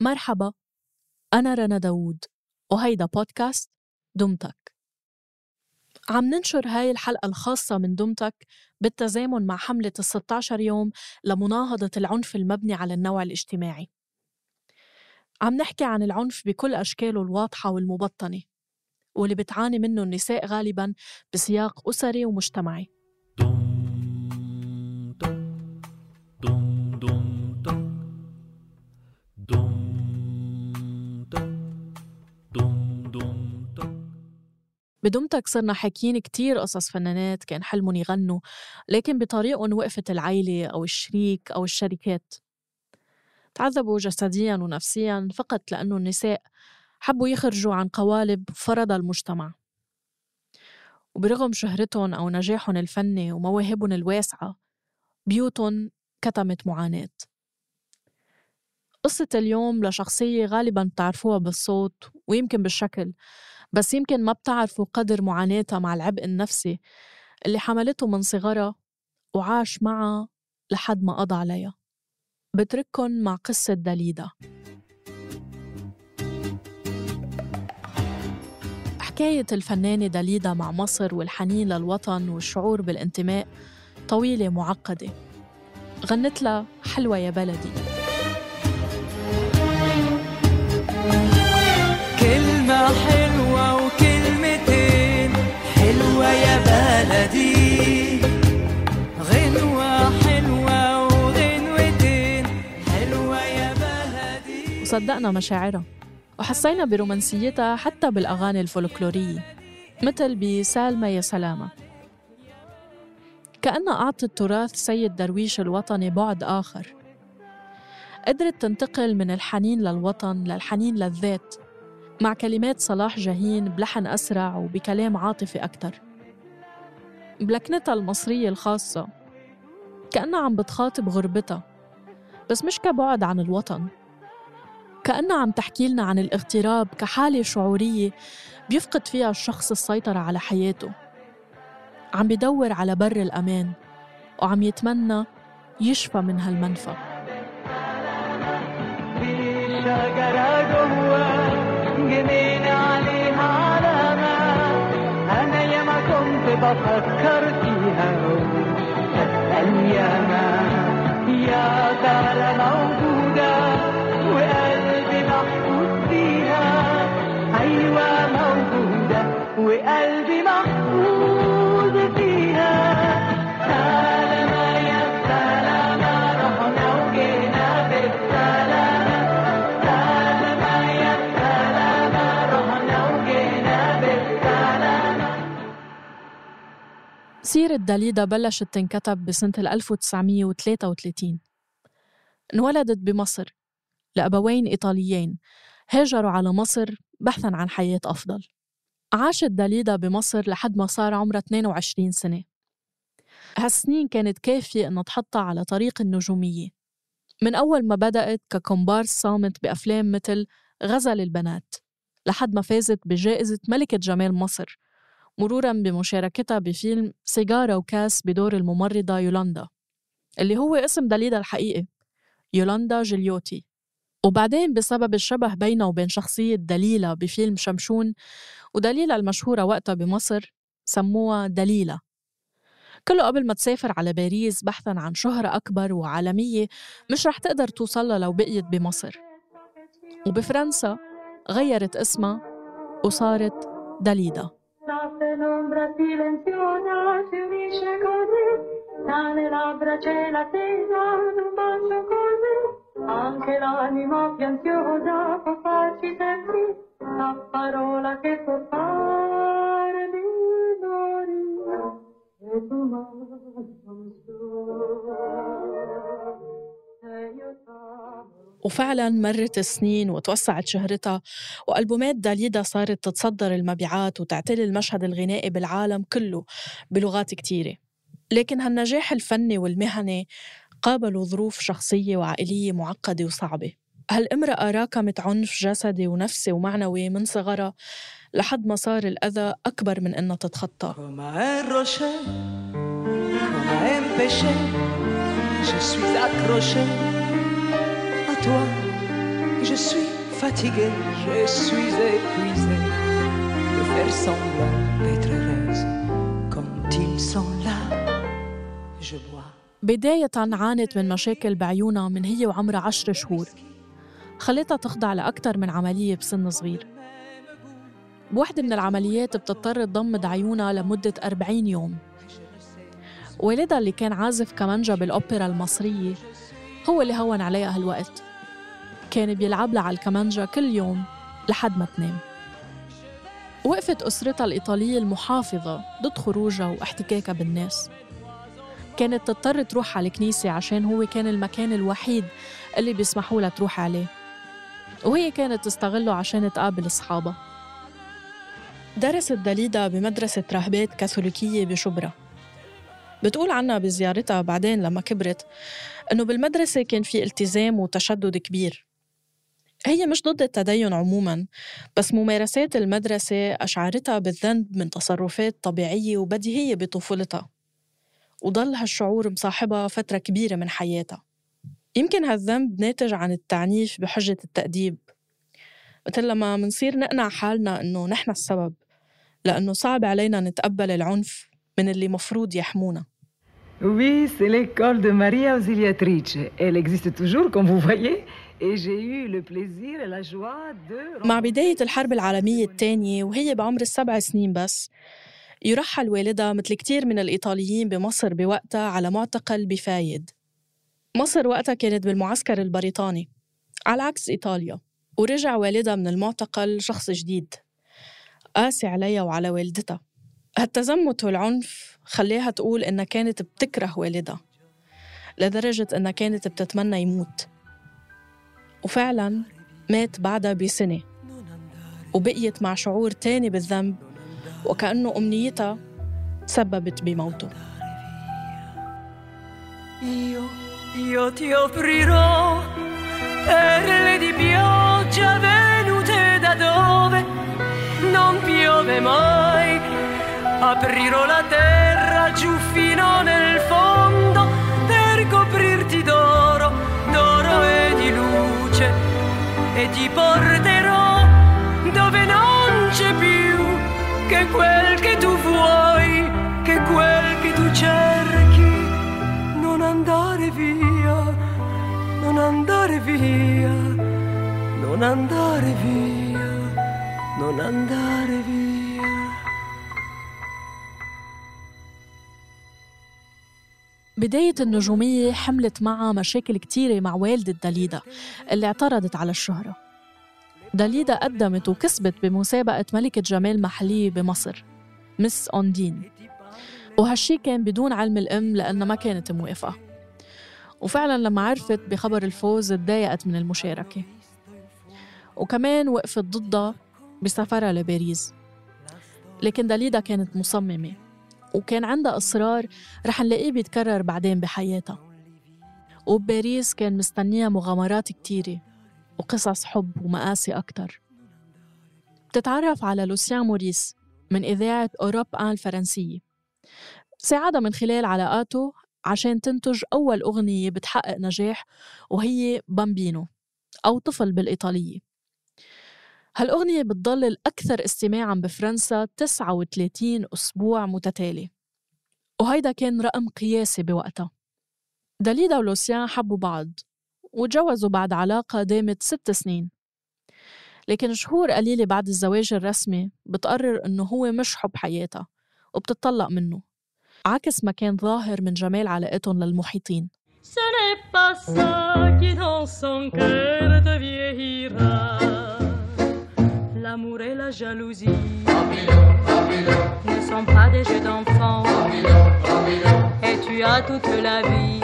مرحبا أنا رنا داوود وهيدا بودكاست دمتك. عم ننشر هاي الحلقة الخاصة من دمتك بالتزامن مع حملة ال 16 يوم لمناهضة العنف المبني على النوع الاجتماعي. عم نحكي عن العنف بكل أشكاله الواضحة والمبطنة واللي بتعاني منه النساء غالبا بسياق أسري ومجتمعي. بدمتك صرنا حاكيين كتير قصص فنانات كان حلمهم يغنوا لكن بطريقهم وقفت العيلة أو الشريك أو الشركات. تعذبوا جسديا ونفسيا فقط لأنه النساء حبوا يخرجوا عن قوالب فرضها المجتمع. وبرغم شهرتهم أو نجاحهم الفني ومواهبهم الواسعة بيوتهم كتمت معاناة. قصة اليوم لشخصية غالبا بتعرفوها بالصوت ويمكن بالشكل. بس يمكن ما بتعرفوا قدر معاناتها مع العبء النفسي اللي حملته من صغرها وعاش معها لحد ما قضى عليها. بترككن مع قصة داليدا حكاية الفنانة داليدا مع مصر والحنين للوطن والشعور بالانتماء طويلة معقدة. غنت لها حلوة يا بلدي. كلمة حلوة وكلمتين حلوة يا بلدي. غنوة حلوة وغنوتين حلوة يا بلدي. وصدقنا مشاعرها وحسينا برومانسيتها حتى بالأغاني الفولكلورية مثل بسالمة يا سلامة. كأنها أعطت تراث سيد درويش الوطني بعد آخر. قدرت تنتقل من الحنين للوطن للحنين للذات. مع كلمات صلاح جاهين بلحن أسرع وبكلام عاطفي أكتر. بلكنتها المصرية الخاصة. كأنها عم بتخاطب غربتها. بس مش كبعد عن الوطن. كأنها عم تحكي لنا عن الاغتراب كحالة شعورية بيفقد فيها الشخص السيطرة على حياته. عم بدور على بر الأمان وعم يتمنى يشفى من هالمنفى. جنين عليها علامة أنا ياما كنت بفكر فيها بسأل سيرة داليدا بلشت تنكتب بسنة 1933 انولدت بمصر لأبوين إيطاليين. هاجروا على مصر بحثاً عن حياة أفضل. عاشت داليدا بمصر لحد ما صار عمرها 22 سنة. هالسنين كانت كافية إنها تحطها على طريق النجومية. من أول ما بدأت ككومبارس صامت بأفلام مثل غزل البنات لحد ما فازت بجائزة ملكة جمال مصر مرورا بمشاركتها بفيلم سيجارة وكاس بدور الممرضة يولاندا اللي هو اسم داليدا الحقيقي يولاندا جيليوتي. وبعدين بسبب الشبه بينها وبين شخصية دليلة بفيلم شمشون ودليلة المشهورة وقتها بمصر سموها دليلة كله قبل ما تسافر على باريس بحثا عن شهرة أكبر وعالمية مش رح تقدر توصلها لو بقيت بمصر. وبفرنسا غيرت اسمها وصارت داليدا La penombra silenziosa si unisce così, tra le labbra c'è l'attesa d'un bacio così, anche l'anima più può farci sentire la parola che può fare di morire e tu وفعلا مرت السنين وتوسعت شهرتها وألبومات داليدا صارت تتصدر المبيعات وتعتلي المشهد الغنائي بالعالم كله بلغات كتيرة. لكن هالنجاح الفني والمهني قابلوا ظروف شخصية وعائلية معقدة وصعبة. هالامرأة راكمت عنف جسدي ونفسي ومعنوي من صغرها لحد ما صار الأذى أكبر من إنها تتخطاه Un péché, je suis toi, je suis épuisée de faire semblant d'être heureuse quand ils sont là. Je bois. بداية عانت من مشاكل بعيونها من هي وعمرها عشر شهور خلتها تخضع لأكثر من عملية بسن صغير بوحدة من العمليات بتضطر تضمد عيونها لمدة 40 يوم والدها اللي كان عازف كمانجا بالأوبرا المصرية هو اللي هون عليها هالوقت كان بيلعب لها على الكمانجا كل يوم لحد ما تنام. وقفت أسرتها الإيطالية المحافظة ضد خروجها واحتكاكها بالناس. كانت تضطر تروح على الكنيسة عشان هو كان المكان الوحيد اللي بيسمحوا لها تروح عليه. وهي كانت تستغله عشان تقابل أصحابها. درست داليدا بمدرسة راهبات كاثوليكية بشبرا. بتقول عنها بزيارتها بعدين لما كبرت إنه بالمدرسة كان في التزام وتشدد كبير. هي مش ضد التدين عموما بس ممارسات المدرسة أشعرتها بالذنب من تصرفات طبيعية وبديهية بطفولتها وضل هالشعور مصاحبها فترة كبيرة من حياتها. يمكن هالذنب ناتج عن التعنيف بحجة التأديب. مثل لما منصير نقنع حالنا إنه نحن السبب لأنه صعب علينا نتقبل العنف من اللي مفروض يحمونا. Oui, c'est l'école de Maria Ausiliatrice. Elle existe toujours, comme vous voyez, مع بداية الحرب العالمية الثانية وهي بعمر السبع سنين بس. يرحل والدها مثل كتير من الإيطاليين بمصر بوقتها على معتقل بفايد. مصر وقتها كانت بالمعسكر البريطاني. على عكس إيطاليا ورجع والدها من المعتقل شخص جديد. قاسي عليها وعلى والدتها. هالتزمت والعنف خليها تقول إنها كانت بتكره والدها لدرجة إنها كانت بتتمنى يموت. وفعلا مات بعدها بسنة وبقيت مع شعور تاني بالذنب وكأنه أمنيتها تسببت بموته Io, io ti offrirò perle di pioggia venute da dove non piove mai. Aprirò la terra giù fino nel fondo per coprirti E ti porterò dove non c'è più che quel che tu vuoi, che quel che tu cerchi. Non andare via, non andare via, non andare via, non andare via. بداية النجومية حملت معها مشاكل كتيرة مع والدة داليدا اللي اعترضت على الشهرة. داليدا قدمت وكسبت بمسابقة ملكة جمال محلية بمصر مس أوندين. وهالشي كان بدون علم الأم لأنها ما كانت موافقة وفعلا لما عرفت بخبر الفوز تضايقت من المشاركة. وكمان وقفت ضدها بسفرها لباريس. لكن داليدا كانت مصممة. وكان عندها إصرار رح نلاقيه بيتكرر بعدين بحياتها. وبباريس كان مستنيها مغامرات كتيرة وقصص حب ومآسي أكتر. بتتعرف على لوسيان موريس من إذاعة أوروب آن الفرنسية ساعدها من خلال علاقاته عشان تنتج أول أغنية بتحقق نجاح وهي بامبينو أو طفل بالإيطالية. هالأغنية بتضل الأكثر استماعاً بفرنسا 39 أسبوع متتالي وهيدا كان رقم قياسي بوقتها. داليدا ولوسيان حبوا بعض وتجوزوا بعد علاقة دامت ست سنين. لكن شهور قليلة بعد الزواج الرسمي بتقرر إنه هو مش حب حياتها وبتطلق منه عكس ما كان ظاهر من جمال علاقتهم للمحيطين. Ce n'est pas ça qui dans son cœur te vieillira. L'amour et la jalousie. Ne sont pas des jeux d'enfants. Et tu as toute la vie.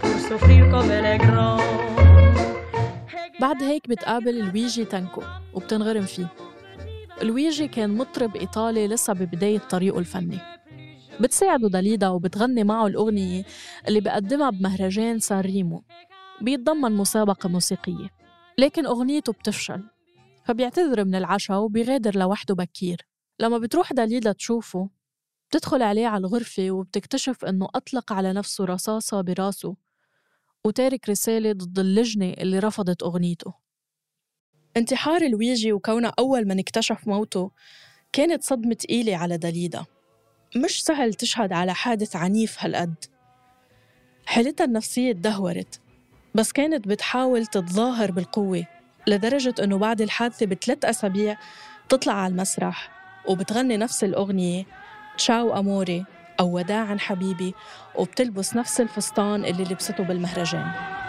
Pour souffrir comme elle est grande. بعد هيك بتقابل لويجي تانكو وبتنغرم فيه. لويجي كان مطرب إيطالي لسه ببداية طريقه الفني. بتساعده داليدا وبتغني معه الأغنية اللي بقدمها بمهرجان سان ريمو. بيتضمن مسابقة موسيقية. لكن أغنيته بتفشل. فبيعتذر من العشاء وبيغادر لوحده بكير. لما بتروح داليدا تشوفه بتدخل عليه على الغرفة وبتكتشف إنه أطلق على نفسه رصاصة براسه وتارك رسالة ضد اللجنة اللي رفضت أغنيته. انتحار لويجي وكونه أول من اكتشف موته كانت صدمة تقيلة على داليدا مش سهل تشهد على حادث عنيف هالقد. حالتها النفسية تدهورت بس كانت بتحاول تتظاهر بالقوة. لدرجة إنه بعد الحادثة بثلاث أسابيع تطلع على المسرح وبتغني نفس الأغنية تشاو أموري أو وداعا حبيبي وبتلبس نفس الفستان اللي لبسته بالمهرجان.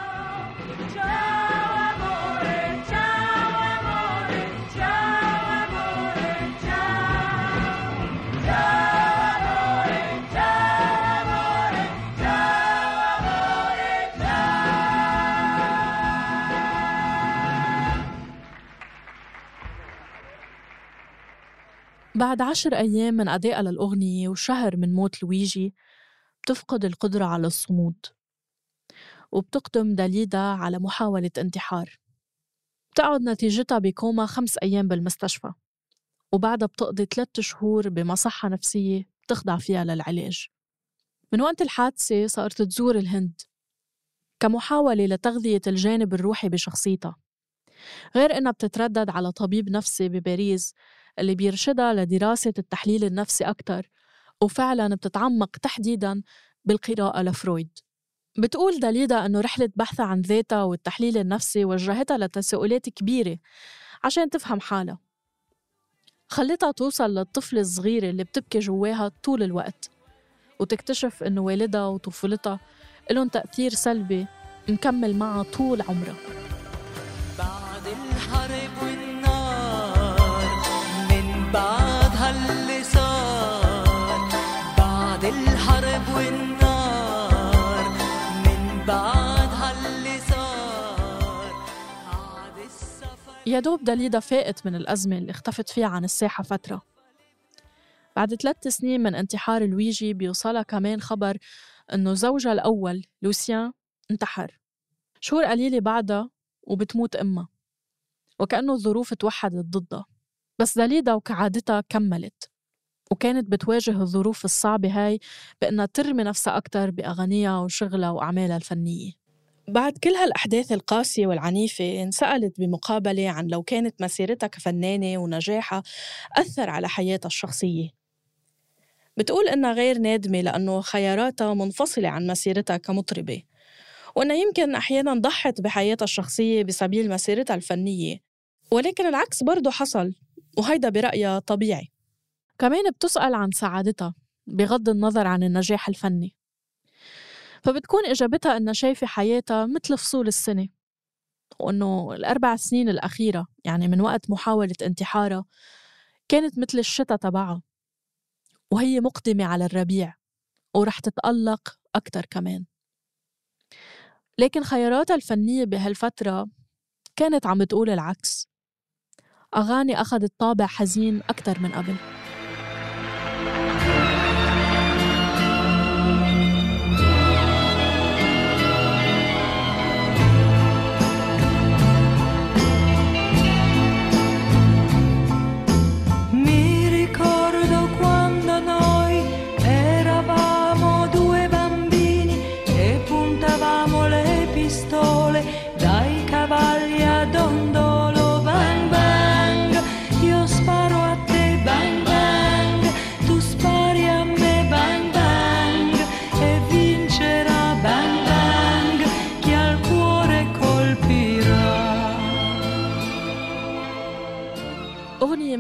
بعد عشر أيام من أدائها للأغنية وشهر من موت لويجي بتفقد القدرة على الصمود وبتقدم داليدا على محاولة انتحار. بتقعد نتيجتها بكوما خمس أيام بالمستشفى وبعدها بتقضي ثلاثة شهور بمصحة نفسية بتخضع فيها للعلاج. من وقت الحادثة صارت تزور الهند كمحاولة لتغذية الجانب الروحي بشخصيتها غير إنها بتتردد على طبيب نفسي بباريس اللي بيرشدها لدراسة التحليل النفسي أكتر وفعلا بتتعمق تحديدا بالقراءة لفرويد. بتقول داليدا أنه رحلة بحثها عن ذاتها والتحليل النفسي وجهتها لتساؤلات كبيرة عشان تفهم حالها. خلتها توصل للطفلة الصغيرة اللي بتبكي جواها طول الوقت وتكتشف إنه والدها وطفولتها لهم تأثير سلبي مكمل معها طول عمرها. بعد الحرب يا دوب داليدا فاقت من الأزمة اللي اختفت فيها عن الساحة فترة. بعد ثلاث سنين من انتحار لويجي بيوصلها كمان خبر إنه زوجها الأول لوسيان انتحر. شهور قليلة بعدها وبتموت أمها. وكأنه الظروف توحدت ضدها. بس داليدا وكعادتها كملت. وكانت بتواجه الظروف الصعبة هاي بأنها ترمي نفسها أكتر بأغانيها وشغلها وأعمالها الفنية. بعد كل هالأحداث القاسية والعنيفة انسألت بمقابلة عن لو كانت مسيرتها كفنانة ونجاحها أثر على حياتها الشخصية. بتقول إنها غير نادمة لأنه خياراتها منفصلة عن مسيرتها كمطربة وإنها يمكن أحيانا ضحت بحياتها الشخصية بسبيل مسيرتها الفنية ولكن العكس برضه حصل وهيدا برأيها طبيعي. كمان بتسأل عن سعادتها بغض النظر عن النجاح الفني. فبتكون إجابتها إنها شايفة حياتها مثل فصول السنة وإنه الأربع سنين الأخيرة يعني من وقت محاولة انتحارها كانت مثل الشتاء تبعها وهي مقدمة على الربيع ورح تتألق أكتر كمان. لكن خياراتها الفنية بهالفترة كانت عم بتقول العكس. أغاني أخذت طابع حزين أكتر من قبل.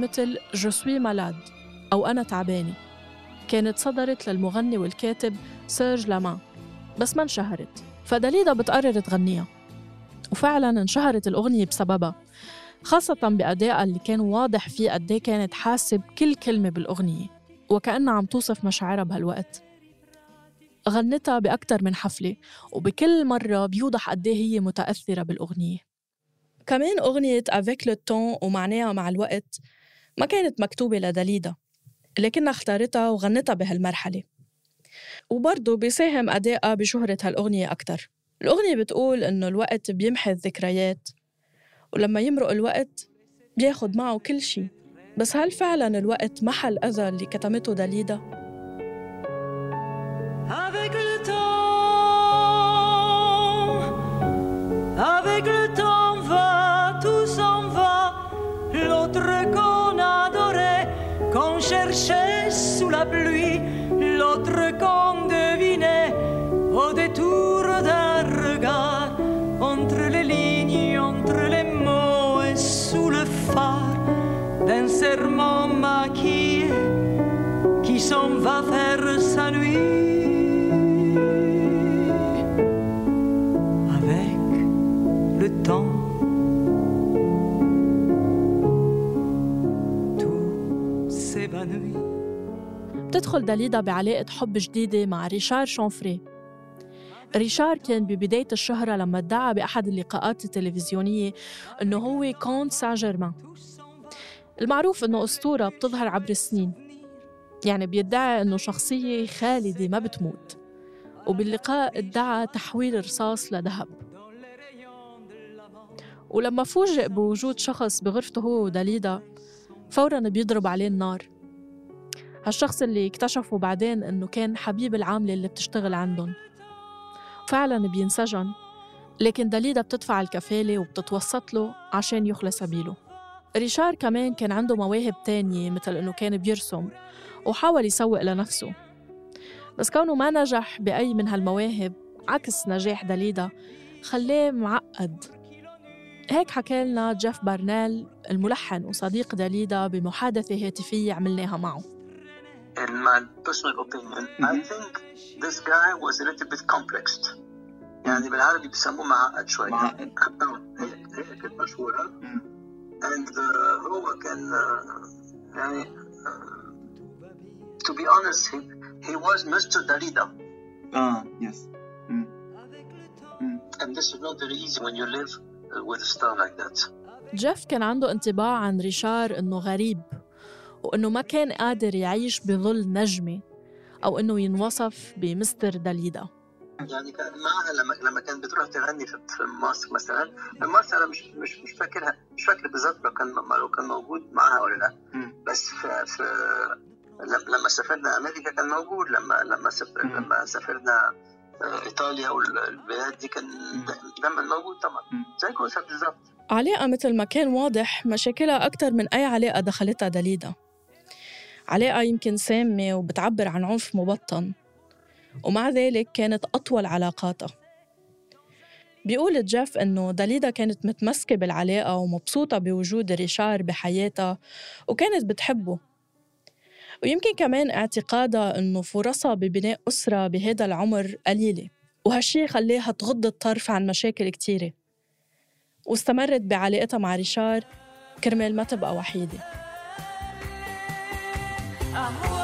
مثل جو سوي مالاد أو أنا تعبانة كانت صدرت للمغني والكاتب سيرج لامان بس ما انشهرت فداليدا بتقرر تغنيها. وفعلا انشهرت الأغنية بسببها خاصة بأدائها اللي كان واضح فيه قد إيه كانت حاسة بكل كلمة بالأغنية وكأنها عم توصف مشاعرها بهالوقت. غنتها بأكتر من حفلة وبكل مرة بيوضح قد إيه هي متأثرة بالأغنية. كمان أغنية أفيك لو ومعناها مع الوقت ما كانت مكتوبة لداليدا لكنها اختارتها وغنتها بهالمرحلة. وبرضه بيساهم أدائها بشهرة هالأغنية أكتر. الأغنية بتقول إنه الوقت بيمحي الذكريات ولما يمرق الوقت بياخد معه كل شي. بس هل فعلا الوقت محى الأذى اللي كتمته داليدا؟ Qu'on devinait au détour d'un regard, entre les lignes, entre les mots et sous le phare d'un serment maquillé qui s'en va بتدخل داليدا بعلاقة حب جديدة مع ريشار شونفري. ريشار كان ببداية الشهرة لما ادعى بأحد اللقاءات التلفزيونية أنه هو كونت سان جيرمان المعروف أنه أسطورة بتظهر عبر السنين. يعني بيدعي أنه شخصية خالدة ما بتموت. وباللقاء ادعى تحويل الرصاص لذهب. ولما فوجئ بوجود شخص بغرفته هو وداليدا فورا بيضرب عليه النار. هالشخص اللي اكتشفوا بعدين إنه كان حبيب العاملة اللي بتشتغل عندهم. فعلا بينسجن لكن داليدا بتدفع الكفالة وبتتوسط له عشان يخلى سبيله. ريشار كمان كان عنده مواهب تانية مثل إنه كان بيرسم وحاول يسوق لنفسه. بس كونه ما نجح بأي من هالمواهب عكس نجاح داليدا خلاه معقد. هيك حكى لنا جيف بارنيل الملحن وصديق داليدا بمحادثة هاتفية عملناها معه. in my personal opinion, I think this guy was a little bit complexed. يعني بالعربي بيسموه معقد شوي. معقد. آه، هي هي كانت مشهورة. And uh, هو كان uh, يعني uh, to be honest he, he was Mr. Dalida. اه يس And this is not very easy when you live uh, with a star like that. جيف كان عنده انطباع عن ريشار إنه غريب وإنه ما كان قادر يعيش بظل نجمة أو إنه ينوصف بمستر داليدا يعني كان معها لما لما كانت بتروح تغني في مصر مثلا في مصر أنا مش مش مش فاكرها مش فاكر بالظبط لو كان لو كان موجود معاها ولا لأ. بس في, في لما لما سافرنا أمريكا كان موجود لما لما سافر. لما سافرنا آه، إيطاليا والبلاد دي كان دايما موجود طبعا. زي كوسا بالظبط علاقة مثل ما كان واضح مشاكلها أكثر من أي علاقة دخلتها داليدا علاقة يمكن سامة وبتعبر عن عنف مبطن. ومع ذلك كانت أطول علاقاتها. بيقول جيف إنه داليدا كانت متمسكة بالعلاقة ومبسوطة بوجود ريشار بحياتها وكانت بتحبه. ويمكن كمان اعتقادها إنه فرصها ببناء أسرة بهذا العمر قليلة وهالشي خليها تغض الطرف عن مشاكل كتيرة. واستمرت بعلاقتها مع ريشار كرمال ما تبقى وحيدة. oh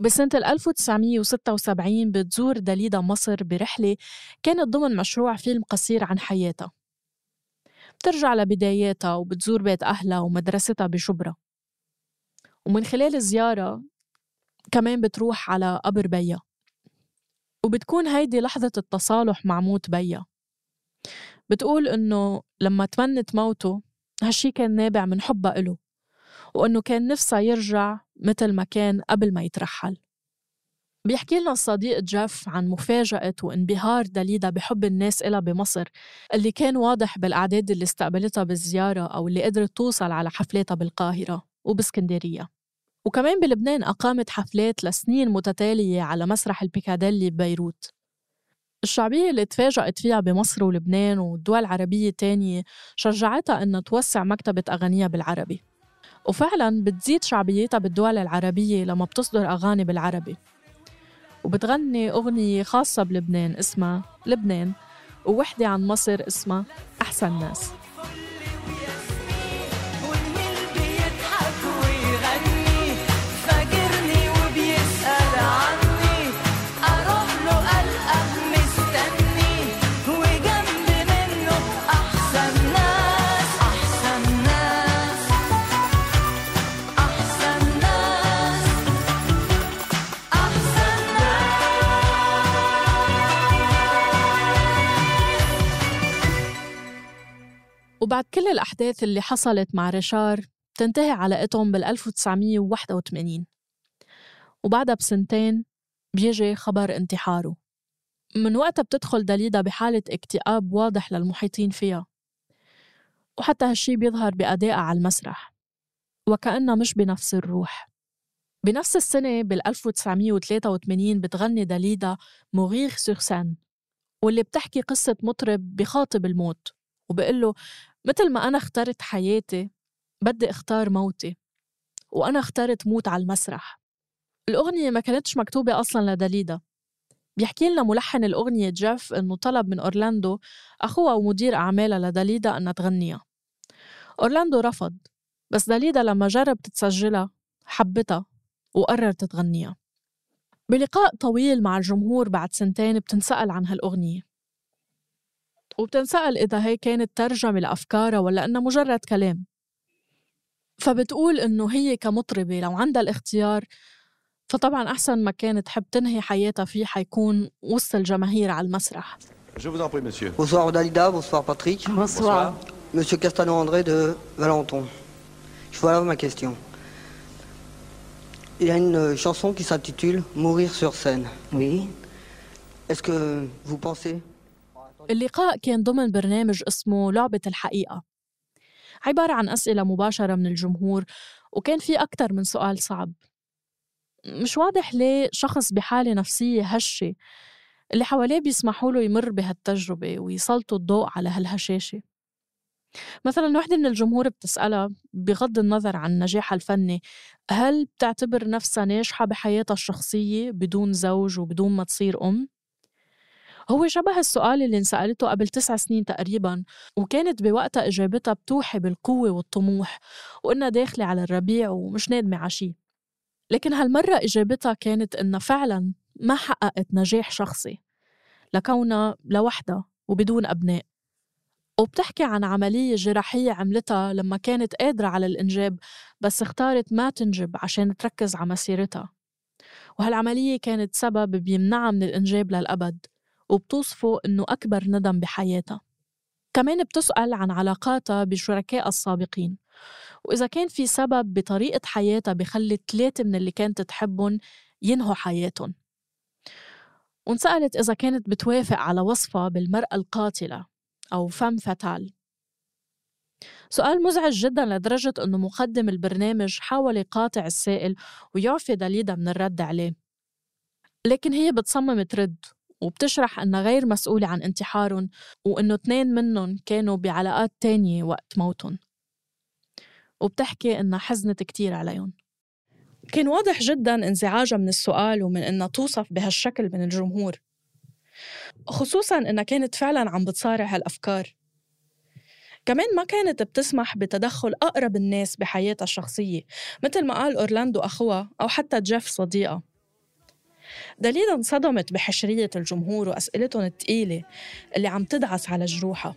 بسنة 1976 بتزور داليدا مصر برحلة كانت ضمن مشروع فيلم قصير عن حياتها. بترجع لبداياتها وبتزور بيت أهلها ومدرستها بشبرا. ومن خلال الزيارة كمان بتروح على قبر بيا. وبتكون هيدي لحظة التصالح مع موت بيا. بتقول إنه لما تمنت موته هالشي كان نابع من حبها إله. وإنه كان نفسها يرجع مثل ما كان قبل ما يترحل. بيحكي لنا الصديق جيف عن مفاجأة وانبهار داليدا بحب الناس إلها بمصر اللي كان واضح بالأعداد اللي استقبلتها بالزيارة أو اللي قدرت توصل على حفلاتها بالقاهرة وباسكندرية. وكمان بلبنان أقامت حفلات لسنين متتالية على مسرح البيكاديلي ببيروت الشعبية اللي تفاجأت فيها بمصر ولبنان والدول العربية تانية شجعتها أنها توسع مكتبة أغانيها بالعربي. وفعلا بتزيد شعبيتها بالدول العربية لما بتصدر أغاني بالعربي. وبتغني أغنية خاصة بلبنان اسمها لبنان ووحدة عن مصر اسمها أحسن ناس. وبعد كل الأحداث اللي حصلت مع ريشار تنتهي علاقتهم بال 1981 وبعدها بسنتين بيجي خبر انتحاره. من وقتها بتدخل داليدا بحالة اكتئاب واضح للمحيطين فيها. وحتى هالشي بيظهر بأدائها على المسرح. وكأنها مش بنفس الروح. بنفس السنة بال 1983 بتغني داليدا موغيغ سور سان واللي بتحكي قصة مطرب بخاطب الموت وبقول له مثل ما أنا اخترت حياتي بدي أختار موتي وأنا اخترت موت على المسرح. الأغنية ما كانتش مكتوبة أصلا لداليدا. بيحكي لنا ملحن الأغنية جيف إنه طلب من أورلاندو أخوها ومدير أعمالها لداليدا إنها تغنيها. أورلاندو رفض بس داليدا لما جربت تسجلها حبتها وقررت تغنيها. بلقاء طويل مع الجمهور بعد سنتين بتنسأل عن هالأغنية. وبتنسأل إذا هي كانت ترجمة لأفكارها ولا إنها مجرد كلام فبتقول إنه هي كمطربة لو عندها الاختيار فطبعا أحسن مكان تحب تنهي حياتها فيه حيكون وسط الجماهير على المسرح Je vous en prie, monsieur. Bonsoir Dalida, bonsoir Patrick. Bonsoir. Monsieur Castano André de Valenton. Voilà ma question. Il y a une chanson qui s'intitule Mourir sur scène. Oui. Est-ce que vous pensez اللقاء كان ضمن برنامج اسمه لعبة الحقيقة. عبارة عن أسئلة مباشرة من الجمهور وكان في أكثر من سؤال صعب. مش واضح ليه شخص بحالة نفسية هشة اللي حواليه بيسمحوا له يمر بهالتجربة ويسلطوا الضوء على هالهشاشة. مثلا وحدة من الجمهور بتسألها بغض النظر عن نجاحها الفني هل بتعتبر نفسها ناجحة بحياتها الشخصية بدون زوج وبدون ما تصير أم؟ هو شبه السؤال اللي انسألته قبل تسع سنين تقريبا وكانت بوقتها إجابتها بتوحي بالقوة والطموح وإنها داخلة على الربيع ومش نادمة عشي لكن هالمرة إجابتها كانت إنها فعلا ما حققت نجاح شخصي لكونها لوحدها وبدون أبناء. وبتحكي عن عملية جراحية عملتها لما كانت قادرة على الإنجاب بس اختارت ما تنجب عشان تركز على مسيرتها. وهالعملية كانت سبب بيمنعها من الإنجاب للأبد. وبتوصفه إنه أكبر ندم بحياتها. كمان بتسأل عن علاقاتها بشركائها السابقين وإذا كان في سبب بطريقة حياتها بخلي ثلاثة من اللي كانت تحبهم ينهوا حياتهم. وانسألت إذا كانت بتوافق على وصفها بالمرأة القاتلة أو فم فتال سؤال مزعج جدا لدرجة أنه مقدم البرنامج حاول يقاطع السائل ويعفي داليدا من الرد عليه لكن هي بتصمم ترد. وبتشرح أنها غير مسؤولة عن انتحارهم وأنه اثنين منهم كانوا بعلاقات تانية وقت موتهم. وبتحكي إنها حزنت كتير عليهم. كان واضح جدا انزعاجها من السؤال ومن إنها توصف بهالشكل من الجمهور. خصوصا إنها كانت فعلا عم بتصارع هالأفكار. كمان ما كانت بتسمح بتدخل أقرب الناس بحياتها الشخصية مثل ما قال أورلاندو أخوها أو حتى جيف صديقها. دليلا انصدمت بحشرية الجمهور وأسئلتهم الثقيلة اللي عم تدعس على جروحها.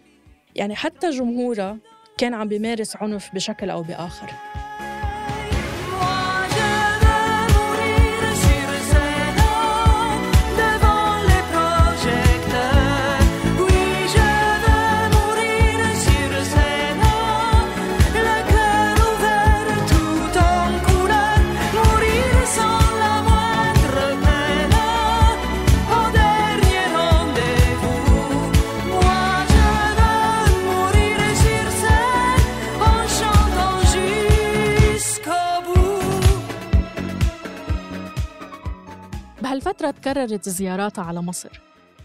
يعني حتى جمهورها كان عم بيمارس عنف بشكل أو بآخر. بهالفترة تكررت زياراتها على مصر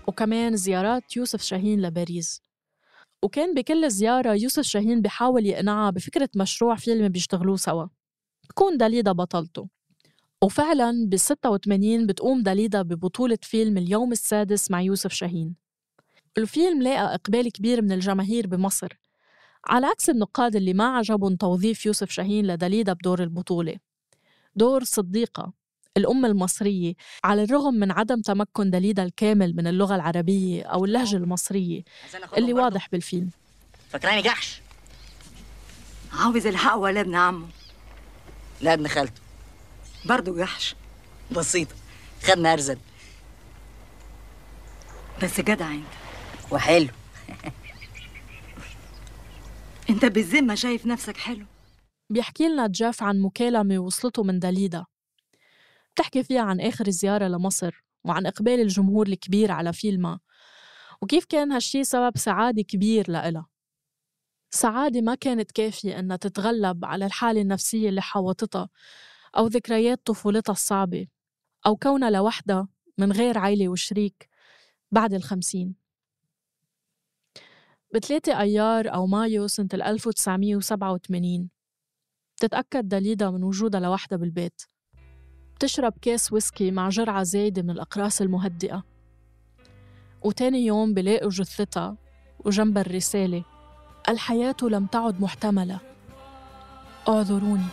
وكمان زيارات يوسف شاهين لباريس. وكان بكل زيارة يوسف شاهين بحاول يقنعها بفكرة مشروع فيلم بيشتغلوه سوا. تكون داليدا بطلته. وفعلا بال 86 بتقوم داليدا ببطولة فيلم اليوم السادس مع يوسف شاهين. الفيلم لاقى إقبال كبير من الجماهير بمصر على عكس النقاد اللي ما عجبهم توظيف يوسف شاهين لداليدا بدور البطولة. دور صديقة. الأم المصرية على الرغم من عدم تمكن دليدا الكامل من اللغة العربية أو اللهجة المصرية اللي واضح بالفيلم. فكراني جحش؟ عاوز الحق ولا ابن عمه. لا ابن خالته. برضه جحش. بسيطة خدنا أرزل بس جدع انت. وحلو. انت بالذمة شايف نفسك حلو. بيحكي لنا جيف عن مكالمة وصلته من داليدا بتحكي فيها عن آخر زيارة لمصر وعن إقبال الجمهور الكبير على فيلمها وكيف كان هالشي سبب سعادة كبير لإلها؟ سعادة ما كانت كافية إنها تتغلب على الحالة النفسية اللي حاوطتها أو ذكريات طفولتها الصعبة أو كونها لوحدها من غير عيلة وشريك بعد الخمسين. بثلاثة أيار أو مايو سنة 1987 بتتأكد داليدا من وجودها لوحدها بالبيت. بتشرب كاس ويسكي مع جرعة زايدة من الأقراص المهدئة. وتاني يوم بلاقوا جثتها وجنبها الرسالة الحياة لم تعد محتملة. اعذروني.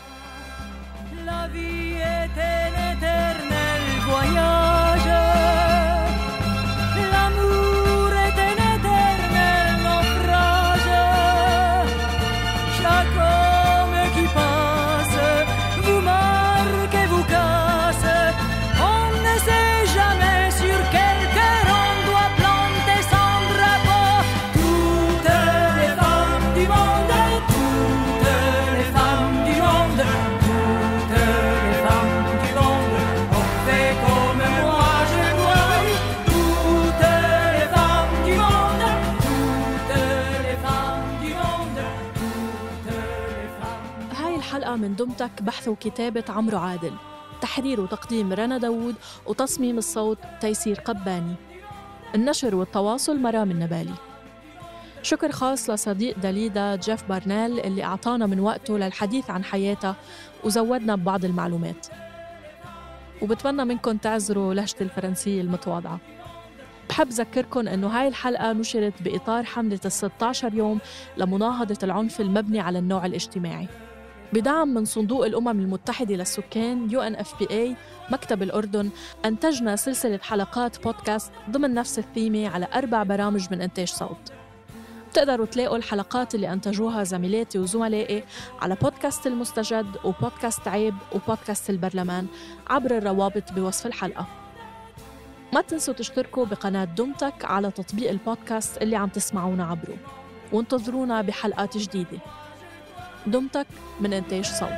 من دمتك بحث وكتابة عمرو عادل. تحرير وتقديم رنا داوود وتصميم الصوت تيسير قباني. النشر والتواصل مرام النبالي. شكر خاص لصديق داليدا جيف بارنيل اللي أعطانا من وقته للحديث عن حياتها وزودنا ببعض المعلومات. وبتمنى منكم تعذروا لهجتي الفرنسية المتواضعة. بحب ذكركم أنه هاي الحلقة نشرت بإطار حملة ال 16 يوم لمناهضة العنف المبني على النوع الاجتماعي. بدعم من صندوق الأمم المتحدة للسكان UNFPA مكتب الأردن أنتجنا سلسلة حلقات بودكاست ضمن نفس الثيمة على أربع برامج من إنتاج صوت. بتقدروا تلاقوا الحلقات اللي أنتجوها زميلاتي وزملائي على بودكاست المستجد وبودكاست عيب وبودكاست البرلمان عبر الروابط بوصف الحلقة. ما تنسوا تشتركوا بقناة دمتك على تطبيق البودكاست اللي عم تسمعونا عبره. وانتظرونا بحلقات جديدة. دمتك من إنتاج صوت.